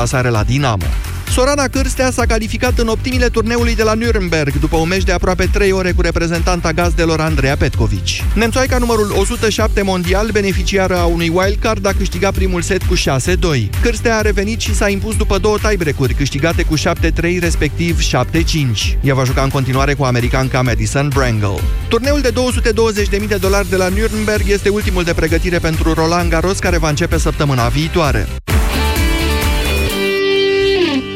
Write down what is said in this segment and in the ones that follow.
deplasare la Dinamo. Sorana Cârstea s-a calificat în optimile turneului de la Nürnberg după un meci de aproape 3 ore cu reprezentanta gazdelor Andreea Petkovici. Nemțoaica numărul 107 mondial, beneficiară a unui wildcard, a câștigat primul set cu 6-2. Cârstea a revenit și s-a impus după două tiebreak-uri câștigate cu 7-3, respectiv 7-5. Ea va juca în continuare cu americanca Madison Brangle. Turneul de 220.000 de dolari de la Nürnberg este ultimul de pregătire pentru Roland Garros, care va începe săptămâna viitoare.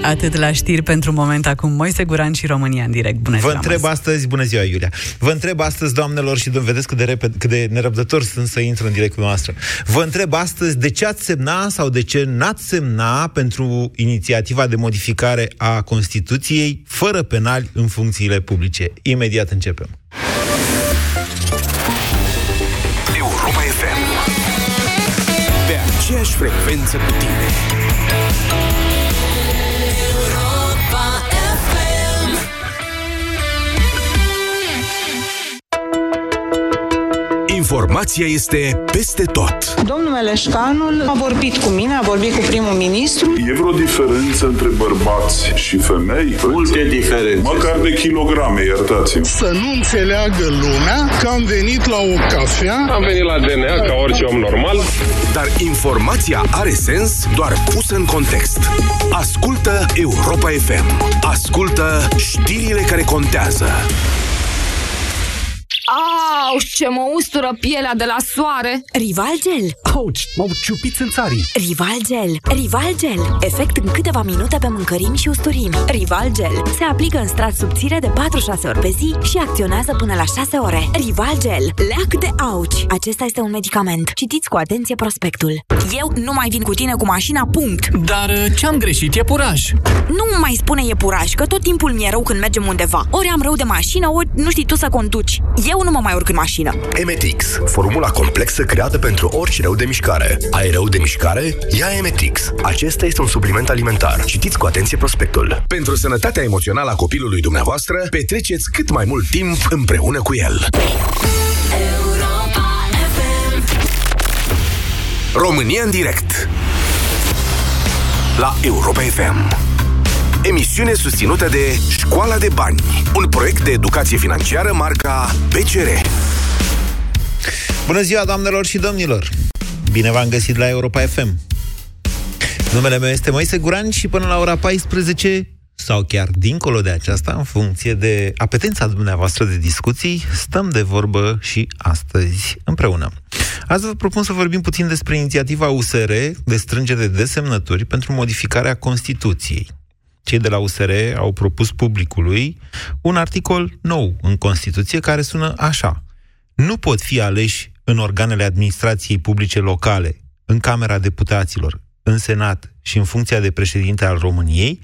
Atât la știri pentru moment acum. Moise Guran și România în direct. Bună Vă întreb astăzi, bună ziua Iulia, vă întreb astăzi, doamnelor și domnilor, vedeți cât de, repede, cât de nerăbdător sunt să intru în direct cu noastră. Vă întreb astăzi de ce ați semna sau de ce n-ați semna pentru inițiativa de modificare a Constituției fără penali în funcțiile publice. Imediat începem. Europa FM Pe aceeași frecvență cu tine Informația este peste tot. Domnul Meleșcanul a vorbit cu mine, a vorbit cu primul ministru. E vreo diferență între bărbați și femei? Multe diferențe. Măcar de kilograme, iertați-mi. Să nu înțeleagă lumea că am venit la o cafea. Am venit la DNA ca orice om normal. Dar informația are sens doar pusă în context. Ascultă Europa FM. Ascultă știrile care contează. Au, ce mă ustură pielea de la soare! Rival Gel. Auci, m-au ciupit în țarii. Rival Gel. Rival Gel. Efect în câteva minute pe mâncărimi și usturimi. Rival Gel. Se aplică în strat subțire de 4-6 ori pe zi și acționează până la 6 ore. Rival Gel. Leac de auci. Acesta este un medicament. Citiți cu atenție prospectul. Eu nu mai vin cu tine cu mașina, punct. Dar uh, ce-am greșit? E puraj. Nu mai spune e puraj, că tot timpul mi-e rău când mergem undeva. Ori am rău de mașină, ori nu știi tu să conduci. Eu nu mă mai urc în mașină. Emetix, formula complexă creată pentru orice rău de mișcare. Ai rău de mișcare? Ia Emetix. Acesta este un supliment alimentar. Citiți cu atenție prospectul. Pentru sănătatea emoțională a copilului dumneavoastră, petreceți cât mai mult timp împreună cu el. România în direct La Europa FM Emisiune susținută de Școala de Bani Un proiect de educație financiară marca PCR Bună ziua, doamnelor și domnilor! Bine v-am găsit la Europa FM. Numele meu este Moise Guran și până la ora 14 sau chiar dincolo de aceasta, în funcție de apetența dumneavoastră de discuții, stăm de vorbă și astăzi împreună. Azi vă propun să vorbim puțin despre inițiativa USR de strângere de semnături pentru modificarea Constituției. Cei de la USR au propus publicului un articol nou în Constituție care sună așa. Nu pot fi aleși în organele administrației publice locale, în Camera Deputaților, în Senat și în funcția de președinte al României,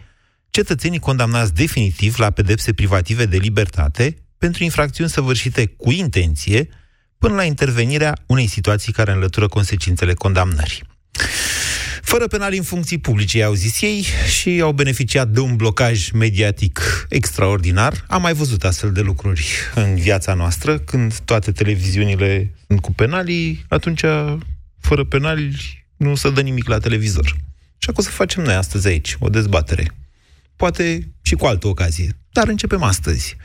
cetățenii condamnați definitiv la pedepse privative de libertate pentru infracțiuni săvârșite cu intenție până la intervenirea unei situații care înlătură consecințele condamnării. Fără penali în funcții publice, au zis ei, și au beneficiat de un blocaj mediatic extraordinar. Am mai văzut astfel de lucruri în viața noastră, când toate televiziunile sunt cu penalii, atunci, fără penali, nu se dă nimic la televizor. Și acum să facem noi astăzi aici o dezbatere. Poate și cu altă ocazie. Dar începem astăzi.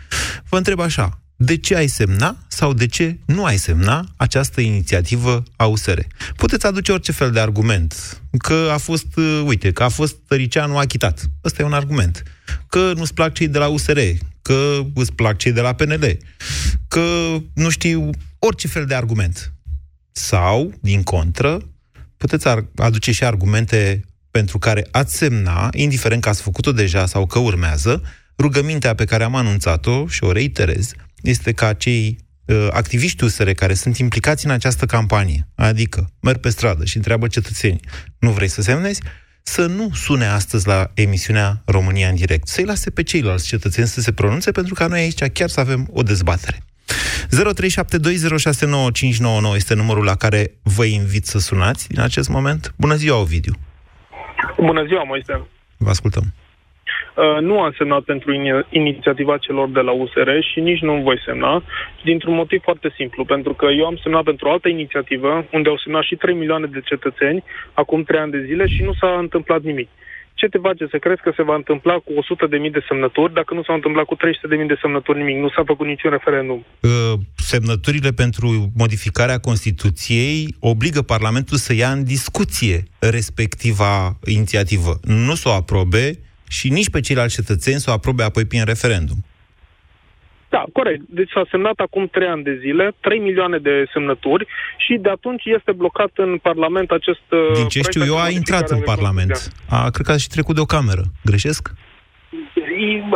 Vă întreb așa, de ce ai semna sau de ce nu ai semna această inițiativă a USR. Puteți aduce orice fel de argument. Că a fost, uh, uite, că a fost Tăricianu achitat. Ăsta e un argument. Că nu-ți plac cei de la USR, că îți plac cei de la PNL, că nu știu, orice fel de argument. Sau, din contră, puteți aduce și argumente pentru care ați semna, indiferent că ați făcut-o deja sau că urmează, rugămintea pe care am anunțat-o și o reiterez, este ca cei uh, activiști USR care sunt implicați în această campanie, adică merg pe stradă și întreabă cetățeni, nu vrei să semnezi? Să nu sune astăzi la emisiunea România în direct, să-i lase pe ceilalți cetățeni să se pronunțe, pentru ca noi aici chiar să avem o dezbatere. 0372069599 este numărul la care vă invit să sunați din acest moment. Bună ziua, Ovidiu! Bună ziua, Moise! Vă ascultăm! Uh, nu am semnat pentru inițiativa celor de la USR și nici nu voi semna, dintr-un motiv foarte simplu, pentru că eu am semnat pentru o altă inițiativă, unde au semnat și 3 milioane de cetățeni, acum 3 ani de zile, și nu s-a întâmplat nimic. ce te face să crezi că se va întâmpla cu 100.000 de semnături dacă nu s-a întâmplat cu 300.000 de semnături nimic? Nu s-a făcut niciun referendum. Uh, semnăturile pentru modificarea Constituției obligă Parlamentul să ia în discuție respectiva inițiativă. Nu să o aprobe și nici pe ceilalți cetățeni să o aprobe apoi prin referendum. Da, corect. Deci s-a semnat acum 3 ani de zile, 3 milioane de semnături și de atunci este blocat în Parlament acest uh, Din ce știu eu, a intrat în Parlament. A, cred că a și trecut de o cameră. Greșesc?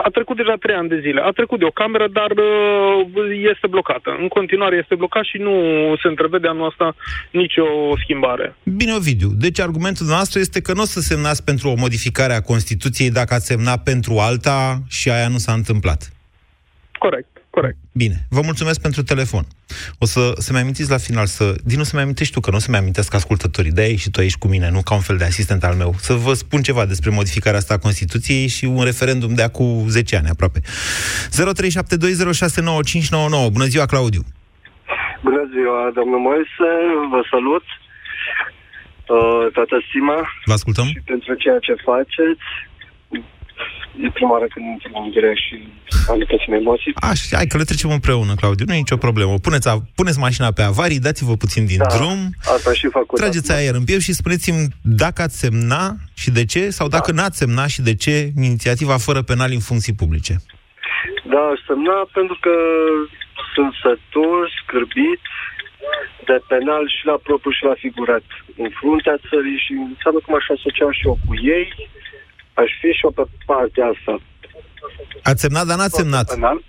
A trecut deja trei ani de zile. A trecut de o cameră, dar uh, este blocată. În continuare este blocat și nu se întrevede anul ăsta nicio schimbare. Bine, Ovidiu. Deci argumentul nostru este că nu o să semnați pentru o modificare a Constituției dacă ați semnat pentru alta și aia nu s-a întâmplat. Corect, corect. Bine, vă mulțumesc pentru telefon. O să se mai amintiți la final să... Din nu să mai amintești tu, că nu se mai amintesc ascultătorii. De-aia și tu aici cu mine, nu ca un fel de asistent al meu. Să vă spun ceva despre modificarea asta a Constituției și un referendum de acum 10 ani aproape. 0372069599. Bună ziua, Claudiu! Bună ziua, domnul Moise, vă salut! Uh, toată stima. Vă ascultăm. Și pentru ceea ce faceți. E prima oară când intru în direct și am puțin emoții. Așa, hai că le trecem împreună, Claudiu, nu e nicio problemă. Puneți, puneți mașina pe avarii, dați-vă puțin din Da, drum, Asta și făcut. trageți aer în piept și spuneți-mi dacă ați semna și de ce, sau dacă n-ați semna și de ce inițiativa fără penal în funcții publice. Da, aș semna pentru că sunt sătul, scârbit de penal și la propriu și la figurat în fruntea țării și înseamnă că m-aș asocia și eu cu ei, aș fi și eu pe partea asta. Ați semnat, dar n-ați semnat. Penal.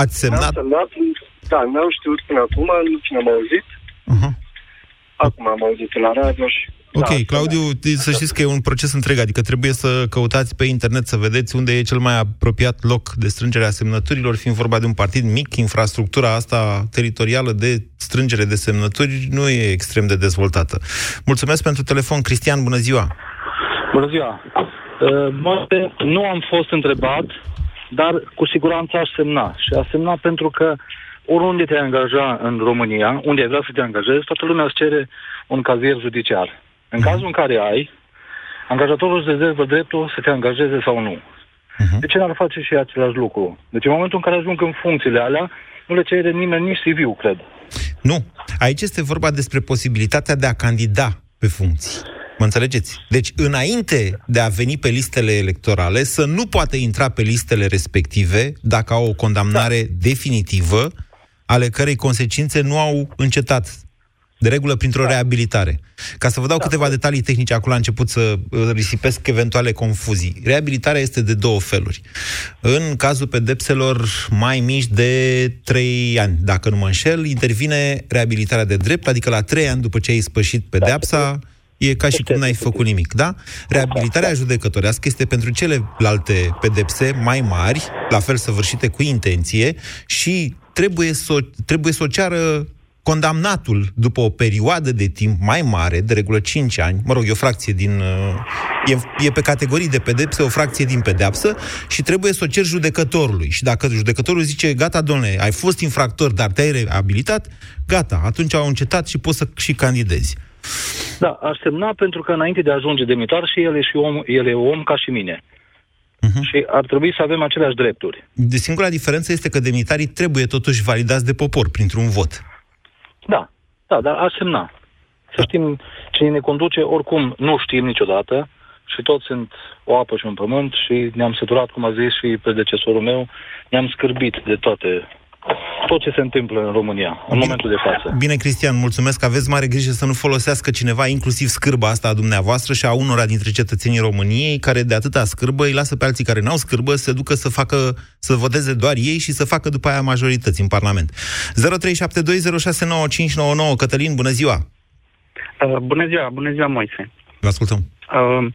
Ați semnat? N-am semnat, da, n-am știut până acum, nu cine am auzit. Uh-huh. Acum am auzit la radio și... Ok, da, Claudiu, să știți că e un proces întreg, adică trebuie să căutați pe internet să vedeți unde e cel mai apropiat loc de strângere a semnăturilor, fiind vorba de un partid mic, infrastructura asta teritorială de strângere de semnături nu e extrem de dezvoltată. Mulțumesc pentru telefon, Cristian, bună ziua! Bună ziua! Uh, Moarte, nu am fost întrebat, dar cu siguranță aș semna. Și aș semna pentru că oriunde te angaja în România, unde ai vrea să te angajezi, toată lumea îți cere un cazier judiciar. În cazul în care ai, angajatorul îți rezervă dreptul să te angajeze sau nu. De ce n-ar face și același lucru? Deci în momentul în care ajung în funcțiile alea, nu le cere nimeni nici CV-ul, cred. Nu. Aici este vorba despre posibilitatea de a candida pe funcții. Mă înțelegeți? Deci, înainte de a veni pe listele electorale, să nu poată intra pe listele respective dacă au o condamnare da. definitivă, ale cărei consecințe nu au încetat de regulă printr-o da. reabilitare. Ca să vă dau da. câteva detalii tehnice, acolo a început să uh, risipesc eventuale confuzii. Reabilitarea este de două feluri. În cazul pedepselor mai mici de 3 ani, dacă nu mă înșel, intervine reabilitarea de drept, adică la 3 ani după ce ai spășit pedepsa, e ca și cum n-ai făcut nimic, da? Reabilitarea judecătorească este pentru celelalte pedepse mai mari, la fel săvârșite cu intenție, și trebuie să, o, trebuie să o ceară condamnatul după o perioadă de timp mai mare, de regulă 5 ani, mă rog, e o fracție din... E, e pe categorii de pedepse, o fracție din pedepsă și trebuie să o cer judecătorului. Și dacă judecătorul zice, gata, domnule, ai fost infractor, dar te-ai reabilitat, gata, atunci au încetat și poți să și candidezi. Da, aș semna pentru că înainte de a ajunge demnitar și el e, și om, el e om ca și mine. Uh-huh. Și ar trebui să avem aceleași drepturi. De singura diferență este că demnitarii trebuie totuși validați de popor printr-un vot. Da, da, dar aș semna. Să știm cine ne conduce, oricum nu știm niciodată și toți sunt o apă și un pământ și ne-am săturat, cum a zis și predecesorul meu, ne-am scârbit de toate tot ce se întâmplă în România, în Bine, momentul de față. Bine, Cristian, mulțumesc. Aveți mare grijă să nu folosească cineva, inclusiv scârba asta a dumneavoastră și a unora dintre cetățenii României, care de atâta scârbă îi lasă pe alții care n-au scârbă să se ducă să facă, să voteze doar ei și să facă după aia majorități în Parlament. 0372069599 Cătălin, bună ziua! Uh, bună ziua, bună ziua, Moise. Vă ascultăm. Uh,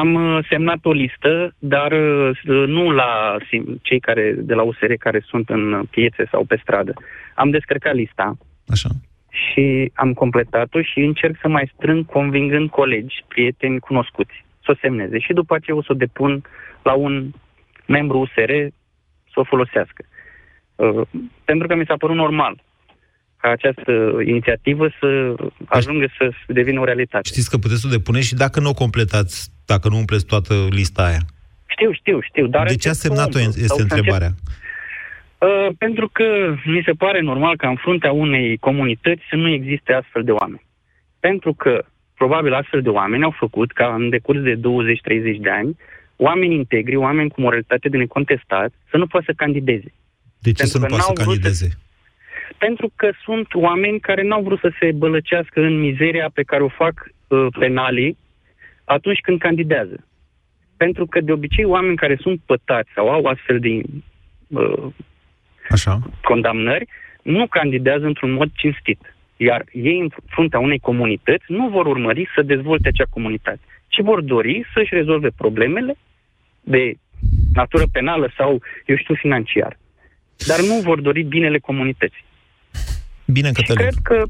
am uh, semnat o listă, dar uh, nu la sim- cei care de la USR care sunt în piețe sau pe stradă. Am descărcat lista. Așa. Și am completat-o și încerc să mai strâng convingând colegi, prieteni, cunoscuți, să o semneze. Și după aceea o să o depun la un membru USR să o folosească. Uh, pentru că mi s-a părut normal. Ca această inițiativă să ajungă să devină o realitate. Știți că puteți să o depuneți și dacă nu o completați, dacă nu umpleți toată lista aia. Știu, știu, știu. Dar de ce a semnat-o sau este să întrebarea? Uh, pentru că mi se pare normal ca în fruntea unei comunități să nu existe astfel de oameni. Pentru că probabil astfel de oameni au făcut ca în decurs de 20-30 de ani oameni integri, oameni cu moralitate de necontestat, să nu poată să candideze. De ce Pentru să nu că poată să n-au vrut candideze? Pentru că sunt oameni care n-au vrut să se bălăcească în mizeria pe care o fac uh, penalii atunci când candidează. Pentru că de obicei oameni care sunt pătați sau au astfel de uh, Așa. condamnări nu candidează într-un mod cinstit. Iar ei, în fruntea unei comunități, nu vor urmări să dezvolte acea comunitate, ci vor dori să-și rezolve problemele de natură penală sau, eu știu, financiar. Dar nu vor dori binele comunității. Bine, Și Cătălin. cred că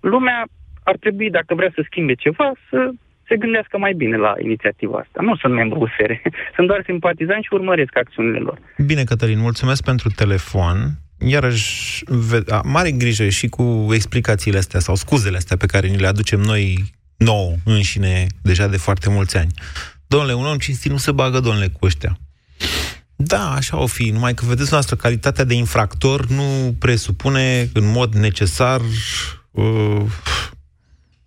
lumea ar trebui, dacă vrea să schimbe ceva, să se gândească mai bine la inițiativa asta. Nu sunt membru USR, sunt doar simpatizant și urmăresc acțiunile lor. Bine, Cătălin, mulțumesc pentru telefon. Iarăși, ve- a, mare grijă și cu explicațiile astea sau scuzele astea pe care ni le aducem noi nouă înșine deja de foarte mulți ani. Domnule, un om cinstit nu se bagă, domnule, cu ăștia. Da, așa o fi, numai că vedeți noastră, calitatea de infractor nu presupune în mod necesar uh,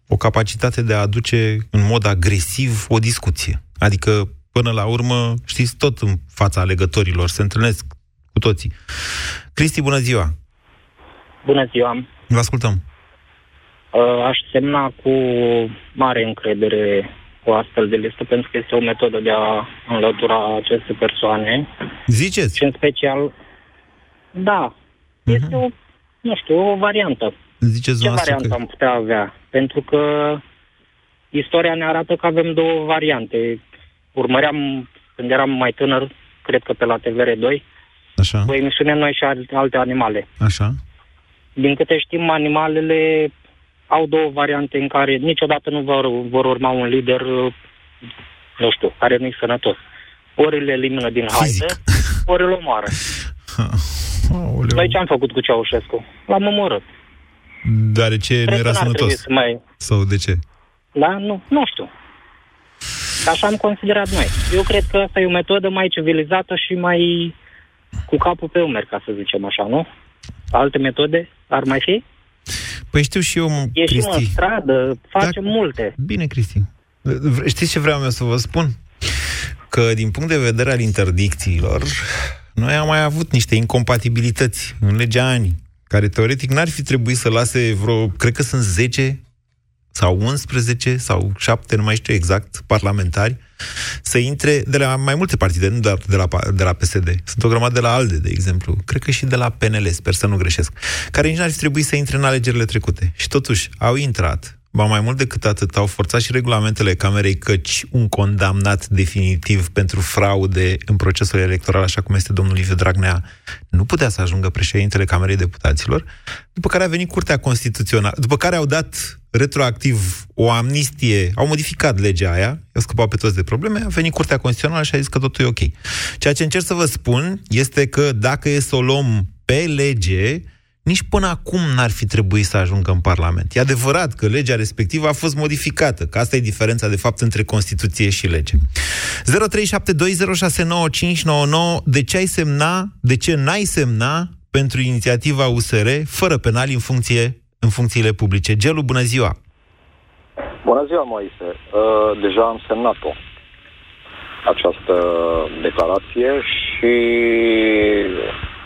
o capacitate de a aduce în mod agresiv o discuție. Adică, până la urmă, știți, tot în fața alegătorilor se întâlnesc cu toții. Cristi, bună ziua! Bună ziua! Vă ascultăm. Uh, Aș semna cu mare încredere o astfel de listă, pentru că este o metodă de a înlătura aceste persoane. Ziceți? Și în special, da, este o, nu știu, o variantă. Ziceți Ce dumneavoastră variantă că... am putea avea? Pentru că istoria ne arată că avem două variante. Urmăream, când eram mai tânăr, cred că pe la TVR2, Așa, o emisiune noi și alte- alte animale. așa. Din câte știm, animalele au două variante în care niciodată nu vor, vor urma un lider, uh, nu știu, care nu-i sănătos. Ori îl elimină din haidă, ori îl omoară. Noi ce am făcut cu Ceaușescu? L-am omorât. Deoarece nu Cred era că n-ar trebui sănătos. să mai... Sau de ce? Da? Nu, nu știu. Așa am considerat noi. Eu cred că asta e o metodă mai civilizată și mai cu capul pe umeri, ca să zicem așa, nu? Alte metode ar mai fi? Păi știu și eu, mă, Ieșim în Cristi. stradă, facem multe. Bine, Cristi. V- Știți ce vreau eu să vă spun? Că din punct de vedere al interdicțiilor, noi am mai avut niște incompatibilități în legea ANI, care teoretic n-ar fi trebuit să lase vreo, cred că sunt 10 sau 11 sau 7, nu mai știu exact, parlamentari, să intre de la mai multe partide, nu doar de la, pa- de la PSD. Sunt o grămadă de la ALDE, de exemplu. Cred că și de la PNL, sper să nu greșesc. Care nici n-ar fi trebuit să intre în alegerile trecute. Și totuși au intrat. Ba mai mult decât atât, au forțat și regulamentele Camerei căci un condamnat definitiv pentru fraude în procesul electoral, așa cum este domnul Liviu Dragnea, nu putea să ajungă președintele Camerei Deputaților, după care a venit Curtea Constituțională, după care au dat retroactiv o amnistie, au modificat legea aia, au scăpat pe toți de probleme, a venit Curtea Constituțională și a zis că totul e ok. Ceea ce încerc să vă spun este că dacă e să o luăm pe lege, nici până acum n-ar fi trebuit să ajungă în Parlament. E adevărat că legea respectivă a fost modificată, că asta e diferența, de fapt, între Constituție și lege. 0372069599 De ce ai semna, de ce n-ai semna pentru inițiativa USR fără penali în, funcție, în funcțiile publice? Gelu, bună ziua! Bună ziua, Moise. Uh, deja am semnat-o această declarație și e,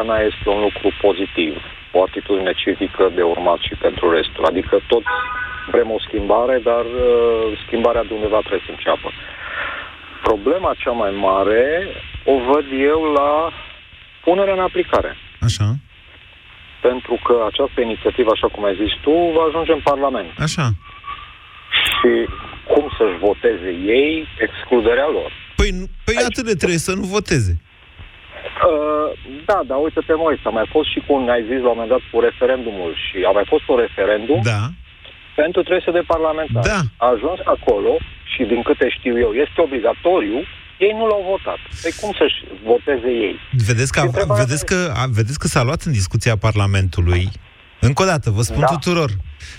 după părerea mea, este un lucru pozitiv. O atitudine civică de urmat și pentru restul. Adică tot vrem o schimbare, dar uh, schimbarea de undeva trebuie să înceapă. Problema cea mai mare o văd eu la punerea în aplicare. Așa. Pentru că această inițiativă, așa cum ai zis tu, va ajunge în Parlament. Așa. Și cum să-și voteze ei excluderea lor. Păi, nu- păi atât de trebuie să nu voteze. Uh, da, dar uite-te, Moise, a mai fost și cu un, ai zis la un moment dat, cu referendumul și a mai fost un referendum da. pentru trese de parlamentar. Da. A ajuns acolo și din câte știu eu, este obligatoriu Ei nu l-au votat. Păi cum să-și voteze ei? Vedeți că, a, vedeți, că, a, vedeți că s-a luat în discuția Parlamentului încă o dată, vă spun da. tuturor,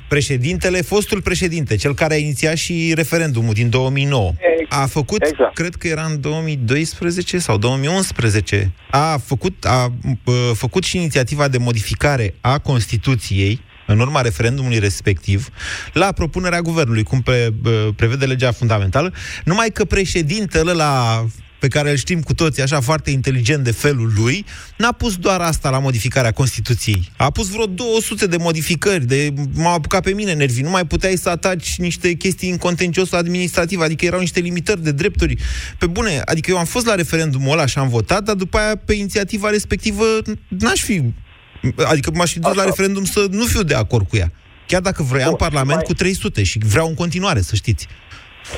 președintele, fostul președinte, cel care a inițiat și referendumul din 2009, a făcut, exact. cred că era în 2012 sau 2011, a făcut, a, a făcut și inițiativa de modificare a Constituției, în urma referendumului respectiv, la propunerea guvernului, cum pre, prevede legea fundamentală, numai că președintele la pe care îl știm cu toții așa foarte inteligent de felul lui, n-a pus doar asta la modificarea Constituției. A pus vreo 200 de modificări, de m-au apucat pe mine nervii. Nu mai puteai să ataci niște chestii în contenciosul administrativ, adică erau niște limitări de drepturi. Pe bune, adică eu am fost la referendumul ăla și am votat, dar după aia pe inițiativa respectivă n-aș fi Adică m-aș fi dus la referendum să nu fiu de acord cu ea. Chiar dacă vroiam Bun, Parlament mai... cu 300 și vreau în continuare, să știți.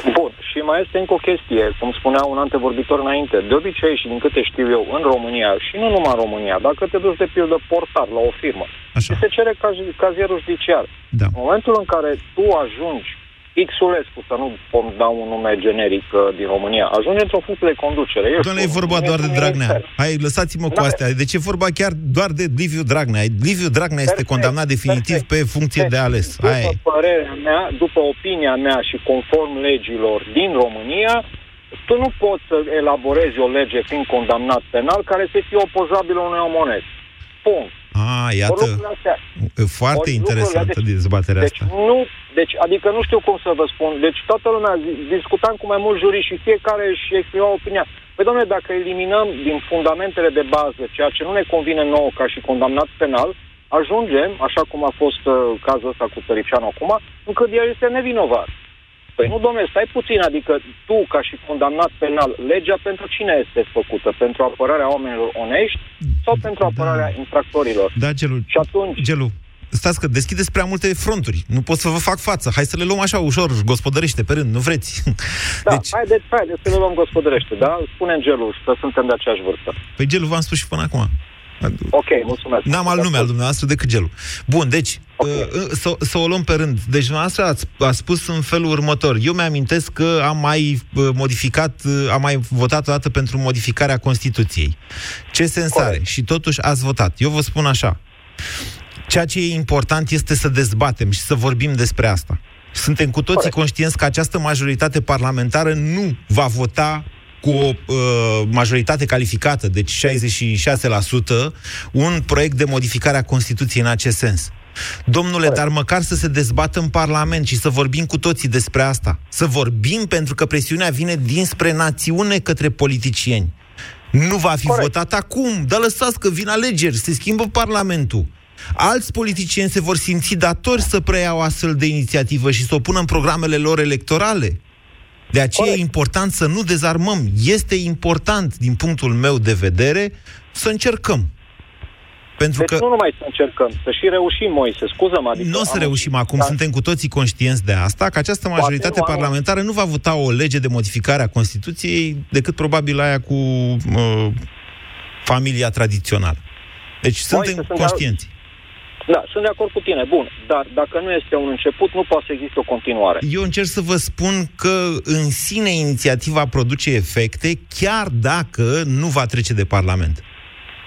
Bun, și mai este încă o chestie, cum spunea un antevorbitor înainte. De obicei, și din câte știu eu, în România, și nu numai în România, dacă te duci de pildă portar la o firmă, Așa. se cere caz, cazierul judiciar. Da. În momentul în care tu ajungi Xulescu, să nu pot da un nume generic uh, din România, ajunge într-o funcție de conducere. Doamne, e vorba doar de Dragnea. Hai, lăsați-mă cu astea. Deci e vorba chiar doar de Liviu Dragnea. Liviu Dragnea este condamnat definitiv perfect. pe funcție perfect. de ales. După Hai. părerea mea, după opinia mea și conform legilor din România, tu nu poți să elaborezi o lege fiind condamnat penal care să fie opozabilă unui om onest. Punct. Ah, iată, foarte interesantă deci, dezbaterea deci asta. Nu, deci, adică nu știu cum să vă spun. Deci toată lumea, discutam cu mai mulți juriști și fiecare își exprima opinia. Păi, domnule, dacă eliminăm din fundamentele de bază ceea ce nu ne convine nouă ca și condamnat penal, ajungem, așa cum a fost uh, cazul ăsta cu Tăricianu acum, încât el este nevinovat. Păi nu, domnule, stai puțin, adică tu, ca și condamnat penal, legea pentru cine este făcută? Pentru apărarea oamenilor onești sau pentru da. apărarea da. infractorilor? Da, Gelu. Și atunci... Gelu, stați că deschideți prea multe fronturi. Nu pot să vă fac față. Hai să le luăm așa ușor, gospodărește, pe rând, nu vreți? Da, deci... haideți, haideți să le luăm gospodărește, da? Spunem Gelu, că suntem de aceeași vârstă. Păi Gelu v-am spus și până acum. Ok, mulțumesc. N-am alt nume al dumneavoastră decât gelul. Bun, deci, okay. uh, uh să, să o luăm pe rând. Deci, dumneavoastră ați a spus în felul următor. Eu mi-amintesc că am mai uh, modificat, uh, am mai votat o dată pentru modificarea Constituției. Ce sens Corect. are? Și totuși ați votat. Eu vă spun așa. Ceea ce e important este să dezbatem și să vorbim despre asta. Suntem cu toții Corect. conștienți că această majoritate parlamentară nu va vota cu o uh, majoritate calificată, deci 66%, un proiect de modificare a Constituției în acest sens. Domnule, dar măcar să se dezbată în Parlament și să vorbim cu toții despre asta. Să vorbim pentru că presiunea vine dinspre națiune către politicieni. Nu va fi Corect. votat acum, dar lăsați că vin alegeri, se schimbă Parlamentul. Alți politicieni se vor simți datori să preiau astfel de inițiativă și să o pună în programele lor electorale. De aceea Corect. e important să nu dezarmăm. Este important, din punctul meu de vedere, să încercăm. Pentru deci că... nu numai să încercăm, să și reușim, Moise, scuză-mă. Adică nu o să reușim acum, da. suntem cu toții conștienți de asta, că această majoritate Poate parlamentară nu va vota o lege de modificare a Constituției decât probabil aia cu uh, familia tradițională. Deci Moise, suntem conștienți. Da, sunt de acord cu tine. Bun, dar dacă nu este un început, nu poate să existe o continuare. Eu încerc să vă spun că în sine inițiativa produce efecte, chiar dacă nu va trece de Parlament.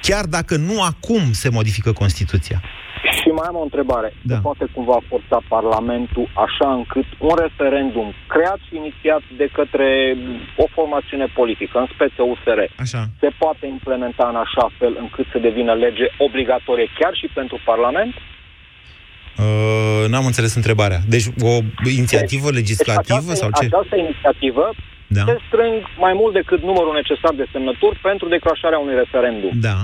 Chiar dacă nu acum se modifică Constituția. Și mai am o întrebare. Da. Se poate cumva forța Parlamentul așa încât un referendum creat și inițiat de către o formațiune politică, în speță USR, așa. se poate implementa în așa fel încât să devină lege obligatorie chiar și pentru Parlament? Uh, n-am înțeles întrebarea. Deci o inițiativă deci, legislativă deci sau ce? Această inițiativă da. se strâng mai mult decât numărul necesar de semnături pentru declanșarea unui referendum. Da.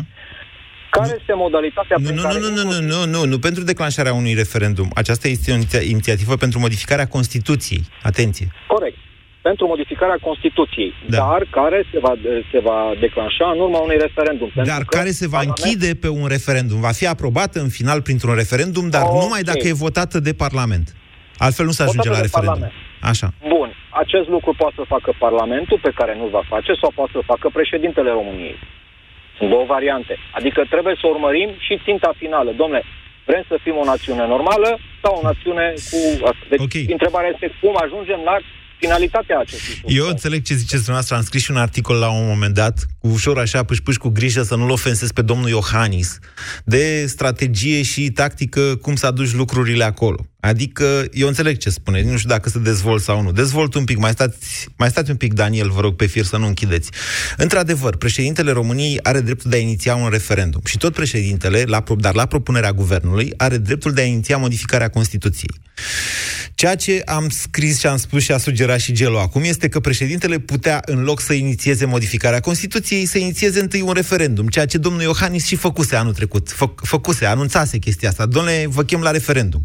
Care este modalitatea nu, prin nu, care... Nu, nu, nu, nu, nu, nu, pentru declanșarea unui referendum. Aceasta este o inițiativă pentru modificarea Constituției. Atenție! Corect. Pentru modificarea Constituției, da. dar care se va, se va declanșa în urma unui referendum. Dar care se va parlament... închide pe un referendum. Va fi aprobată în final printr-un referendum, dar okay. numai dacă e votată de Parlament. Altfel nu se ajunge la referendum. Parlament. Așa. Bun. Acest lucru poate să facă Parlamentul, pe care nu va face, sau poate să facă președintele României. Sunt două variante. Adică trebuie să urmărim și ținta finală. Domnule, vrem să fim o națiune normală sau o națiune cu... Deci okay. întrebarea este cum ajungem la finalitatea acestui suspend. Eu înțeleg ce ziceți dumneavoastră. Am scris și un articol la un moment dat, cu ușor așa, pâși cu grijă să nu-l ofensez pe domnul Iohannis, de strategie și tactică, cum să aduci lucrurile acolo. Adică, eu înțeleg ce spune, nu știu dacă să dezvolt sau nu. Dezvolt un pic, mai stați, mai stați un pic, Daniel, vă rog, pe fir să nu închideți. Într-adevăr, președintele României are dreptul de a iniția un referendum. Și tot președintele, la, dar la propunerea guvernului, are dreptul de a iniția modificarea Constituției. Ceea ce am scris și am spus și a sugerat și Gelo acum este că președintele putea, în loc să inițieze modificarea Constituției, să inițieze întâi un referendum, ceea ce domnul Iohannis și făcuse anul trecut. Fă, făcuse, anunțase chestia asta. Domnule, vă chem la referendum.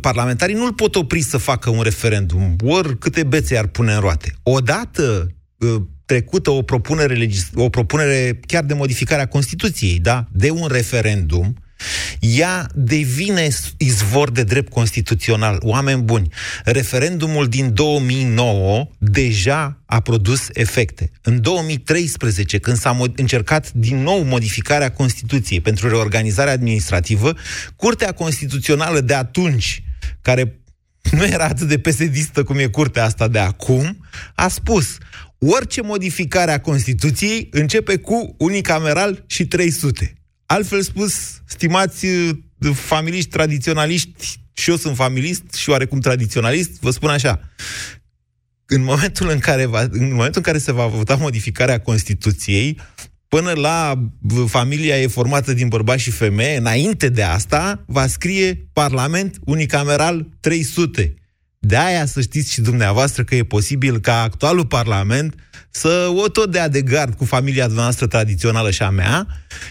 Parlamentarii nu-l pot opri să facă un referendum, ori câte bețe ar pune în roate. Odată trecută o propunere, legis- o propunere chiar de modificare a Constituției, da? de un referendum, ea devine izvor de drept constituțional. Oameni buni, referendumul din 2009 deja a produs efecte. În 2013, când s-a mod- încercat din nou modificarea Constituției pentru reorganizarea administrativă, Curtea Constituțională de atunci, care nu era atât de pesedistă cum e curtea asta de acum, a spus orice modificare a Constituției începe cu unicameral și 300. Altfel spus, stimați uh, familiști tradiționaliști, și eu sunt familist și oarecum tradiționalist, vă spun așa, în momentul în care, va, în momentul în care se va vota modificarea Constituției, până la familia e formată din bărbați și femeie, înainte de asta, va scrie Parlament unicameral 300. De aia să știți și dumneavoastră că e posibil ca actualul Parlament să o tot dea de gard cu familia noastră tradițională și a mea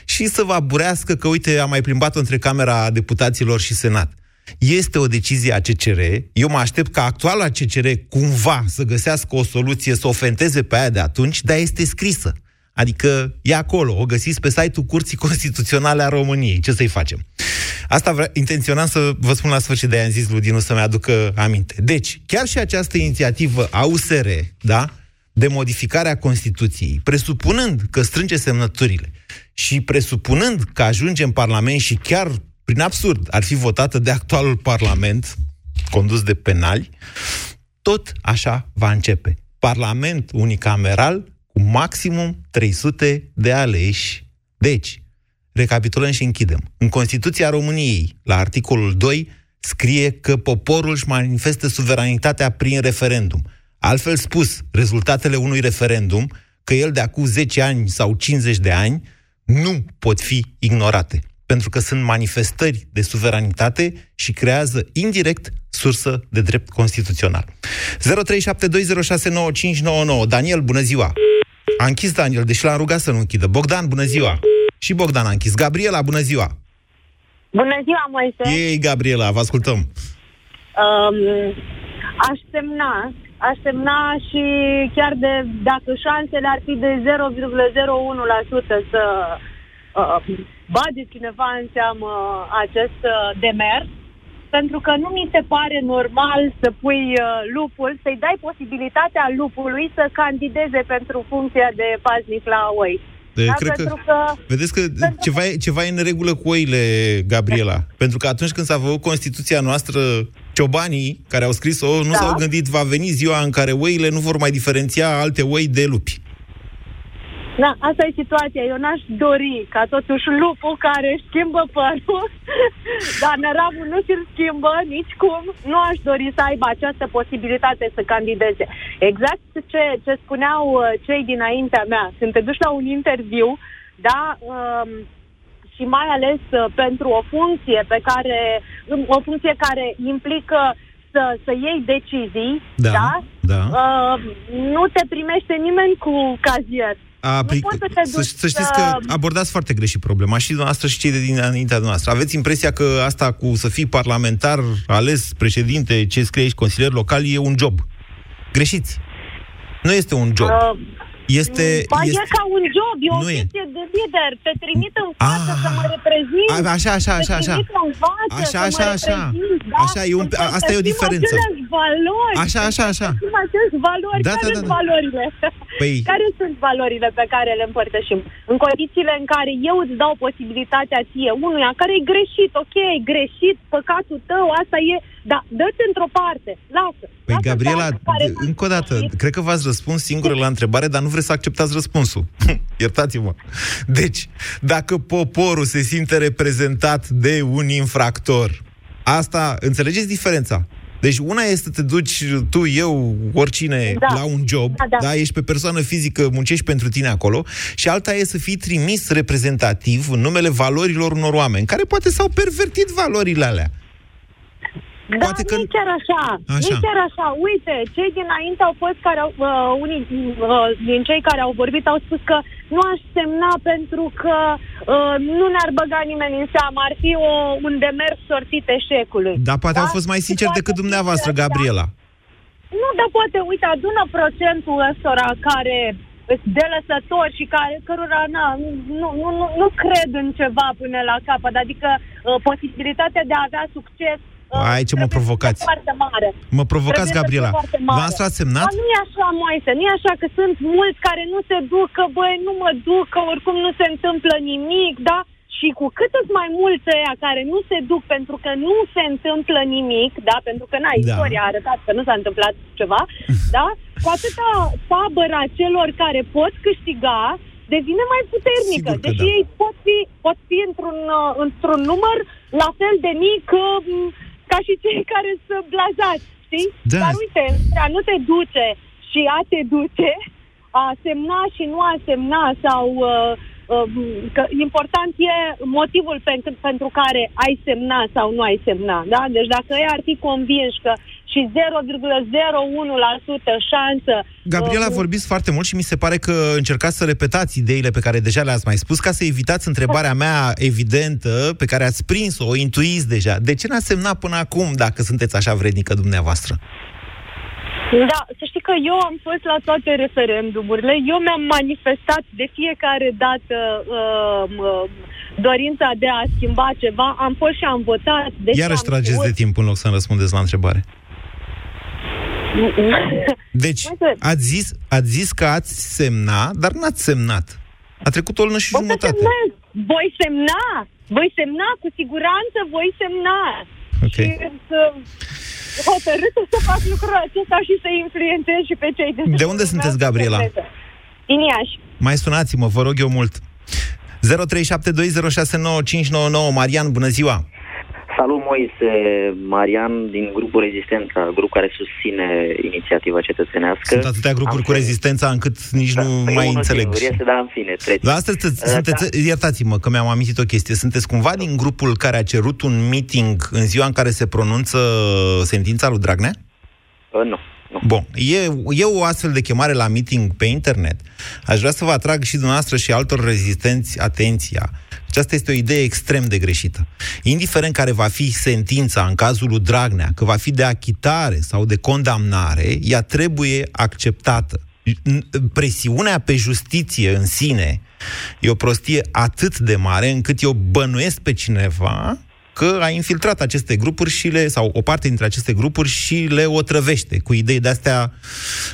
și să vă aburească că, uite, am mai plimbat între Camera Deputaților și Senat. Este o decizie a CCR. Eu mă aștept ca actuala CCR cumva să găsească o soluție să o fenteze pe aia de atunci, dar este scrisă. Adică e acolo, o găsiți pe site-ul Curții Constituționale a României. Ce să-i facem? Asta vre- intenționam să vă spun la sfârșit, de am zis lui Dinu să-mi aducă aminte. Deci, chiar și această inițiativă a USR, da, de modificare a Constituției, presupunând că strânge semnăturile și presupunând că ajunge în Parlament și chiar, prin absurd, ar fi votată de actualul Parlament, condus de penali, tot așa va începe. Parlament unicameral cu maximum 300 de aleși. Deci, recapitulăm și închidem. În Constituția României, la articolul 2, scrie că poporul își manifestă suveranitatea prin referendum. Altfel spus, rezultatele unui referendum, că el de acum 10 ani sau 50 de ani, nu pot fi ignorate. Pentru că sunt manifestări de suveranitate și creează indirect sursă de drept constituțional. 0372069599 Daniel, bună ziua! A închis Daniel, deși l-am rugat să nu închidă. Bogdan, bună ziua! Și Bogdan a închis. Gabriela, bună ziua! Bună ziua, Moise! Ei, Gabriela, vă ascultăm. Um, aș semna, aș semna și chiar de, dacă șansele ar fi de 0,01% să uh, bage cineva în seamă acest uh, demers, pentru că nu mi se pare normal să pui uh, lupul, să-i dai posibilitatea lupului să candideze pentru funcția de paznic la oi. De, Da, cred pentru că, că- vedeți că ceva e, ceva e în regulă cu oile, Gabriela. Pentru că atunci când s-a făcut Constituția noastră, ciobanii care au scris-o nu Da. s-au gândit, va veni ziua în care oile nu vor mai diferenția alte oi de lupi. Da, asta e situația. Eu n-aș dori ca totuși lupul care își schimbă părul, dar năravul nu și-l schimbă nici cum, nu aș dori să aibă această posibilitate să candideze. Exact ce, ce spuneau uh, cei dinaintea mea, când te duci la un interviu, da, um, și mai ales uh, pentru o funcție pe care, o funcție care implică să, să iei decizii, Da, da? da. Uh, nu te primește nimeni cu cazier. A, pri- poți să te să, duci să știți să- că abordați foarte greșit problema și dumneavoastră și cei de dinaintea noastră. Aveți impresia că asta cu să fii parlamentar, ales președinte, ce scrie aici, consilier local, e un job. Greșiți. Nu este un job. Uh, Este, Ba, este... e ca un job, e o Nu e. chestie de lider. Te trimit în față să mă reprezint. A, așa, așa, așa, Te așa. trimit în față Așa, să așa, mă așa. reprezint, da? Așa, e un- Să asta e o împărtășim diferență. aceleași valori. Așa, așa, așa. Să împărtășim aceleași valori. Da, care da, da, sunt da. valorile? Păi- Care sunt valorile pe care le împărtășim? În condițiile în care eu îți dau posibilitatea ție, unuia care e greșit, ok, e greșit, păcatul tău, asta e, dar dă-ți într-o parte, lasă. Păi, lasă Gabriela, pe alții care de- încă o dată, cred că v-ați răspuns singură la întrebare, dar nu vreți să acceptați răspunsul. Iertați-mă. Deci, dacă poporul se simte reprezentat de un infractor, asta, înțelegeți diferența? Deci una este să te duci tu, eu, oricine, Da. la un job, Da, da. da, ești pe persoană fizică, muncești pentru tine acolo, și alta e să fii trimis reprezentativ în numele valorilor unor oameni, care poate s-au pervertit valorile alea. Da, Poate că... nu chiar așa. Așa. Nu chiar așa. Uite, cei dinainte au fost care au, uh, unii uh, din cei care au vorbit au spus că nu aș semna pentru că uh, nu ne-ar băga nimeni în seamă. Ar fi o, un demers sortit eșecului. Dar poate Da? au fost mai Și sinceri poate decât dumneavoastră, chestia asta- Gabriela. Nu, dar poate, uite, adună procentul ăstora care sunt delăsători și care, cărora na, nu, nu, nu, nu cred în ceva până la capăt. Adică uh, posibilitatea de a avea succes uh, Ai, ce mă trebuie să provocați. fie foarte mare. Mă provocați, Trebuie să fie Gabriela. foarte mare. V-ați ați semnat? Dar nu e așa, Moise, nu e așa că sunt mulți care nu se duc, că băi, nu mă duc, că oricum nu se întâmplă nimic, da? Și cu cât sunt mai mulți ăia care nu se duc pentru că nu se întâmplă nimic, da? Pentru că, na, istoria a arătat că nu s-a întâmplat ceva, da? Cu atâta tabăra celor care pot câștiga devine mai puternică. Sigur că Deși da. ei pot fi, pot fi într-un, uh, într-un număr la fel de mic uh, ca și cei care sunt blazați, știi? Da. Dar uite, a nu te duce și a te duce, a semna și nu a semna sau... Uh, uh, că important e motivul pentru, pentru care ai semna sau nu ai semna, da? Deci dacă ei ar fi convinși că și 0,01% șansă... Gabriela, uh, vorbiți foarte mult și mi se pare că încercați să repetați ideile pe care deja le-ați mai spus, ca să evitați întrebarea mea evidentă, pe care ați prins-o, o intuiți deja. De ce n-ați semnat până acum, dacă sunteți așa vrednică dumneavoastră? Da, să știi că eu am fost la toate referendumurile, eu mi-am manifestat de fiecare dată uh, uh, dorința de a schimba ceva, am fost și am votat. Deci Iarăși am trageți de știut- timp în loc să-mi răspundeți la întrebare. Deci, Uite. ați zis, ați zis că ați semna, dar n-ați semnat. A trecut o lună și O să jumătate. semnez, voi semna, voi semna, cu siguranță voi semna. Ok. Și sunt hotărâtă să fac lucrul acesta și să influențez și pe cei de De unde sunteți, Gabriela? Din Iași. Mai sunați-mă, vă rog eu mult. 0372069599 Marian, bună ziua! Salut, Moise Marian, din grupul Rezistența, grup care susține inițiativa cetățenească. Sunt atâtea grupuri cu rezistența încât nici nu Păi mai unul înțeleg. Singur, este, dar în fine, trece. Dar astăzi sunteți, Uh, sunteți, iertați-mă că mi-am amintit o chestie, sunteți cumva din grupul care a cerut un meeting în ziua în care se pronunță sentința lui Dragnea? Uh, nu. Bun, e, e o astfel de chemare la meeting pe internet. Aș vrea să vă atrag și dumneavoastră și altor rezistenți atenția. Aceasta este o idee extrem de greșită. Indiferent care va fi sentința în cazul lui Dragnea, că va fi de achitare sau de condamnare, ea trebuie acceptată. Presiunea pe justiție în sine e o prostie atât de mare încât eu bănuiesc pe cineva că a infiltrat aceste grupuri și le, sau o parte dintre aceste grupuri și le otrăvește cu idei de-astea,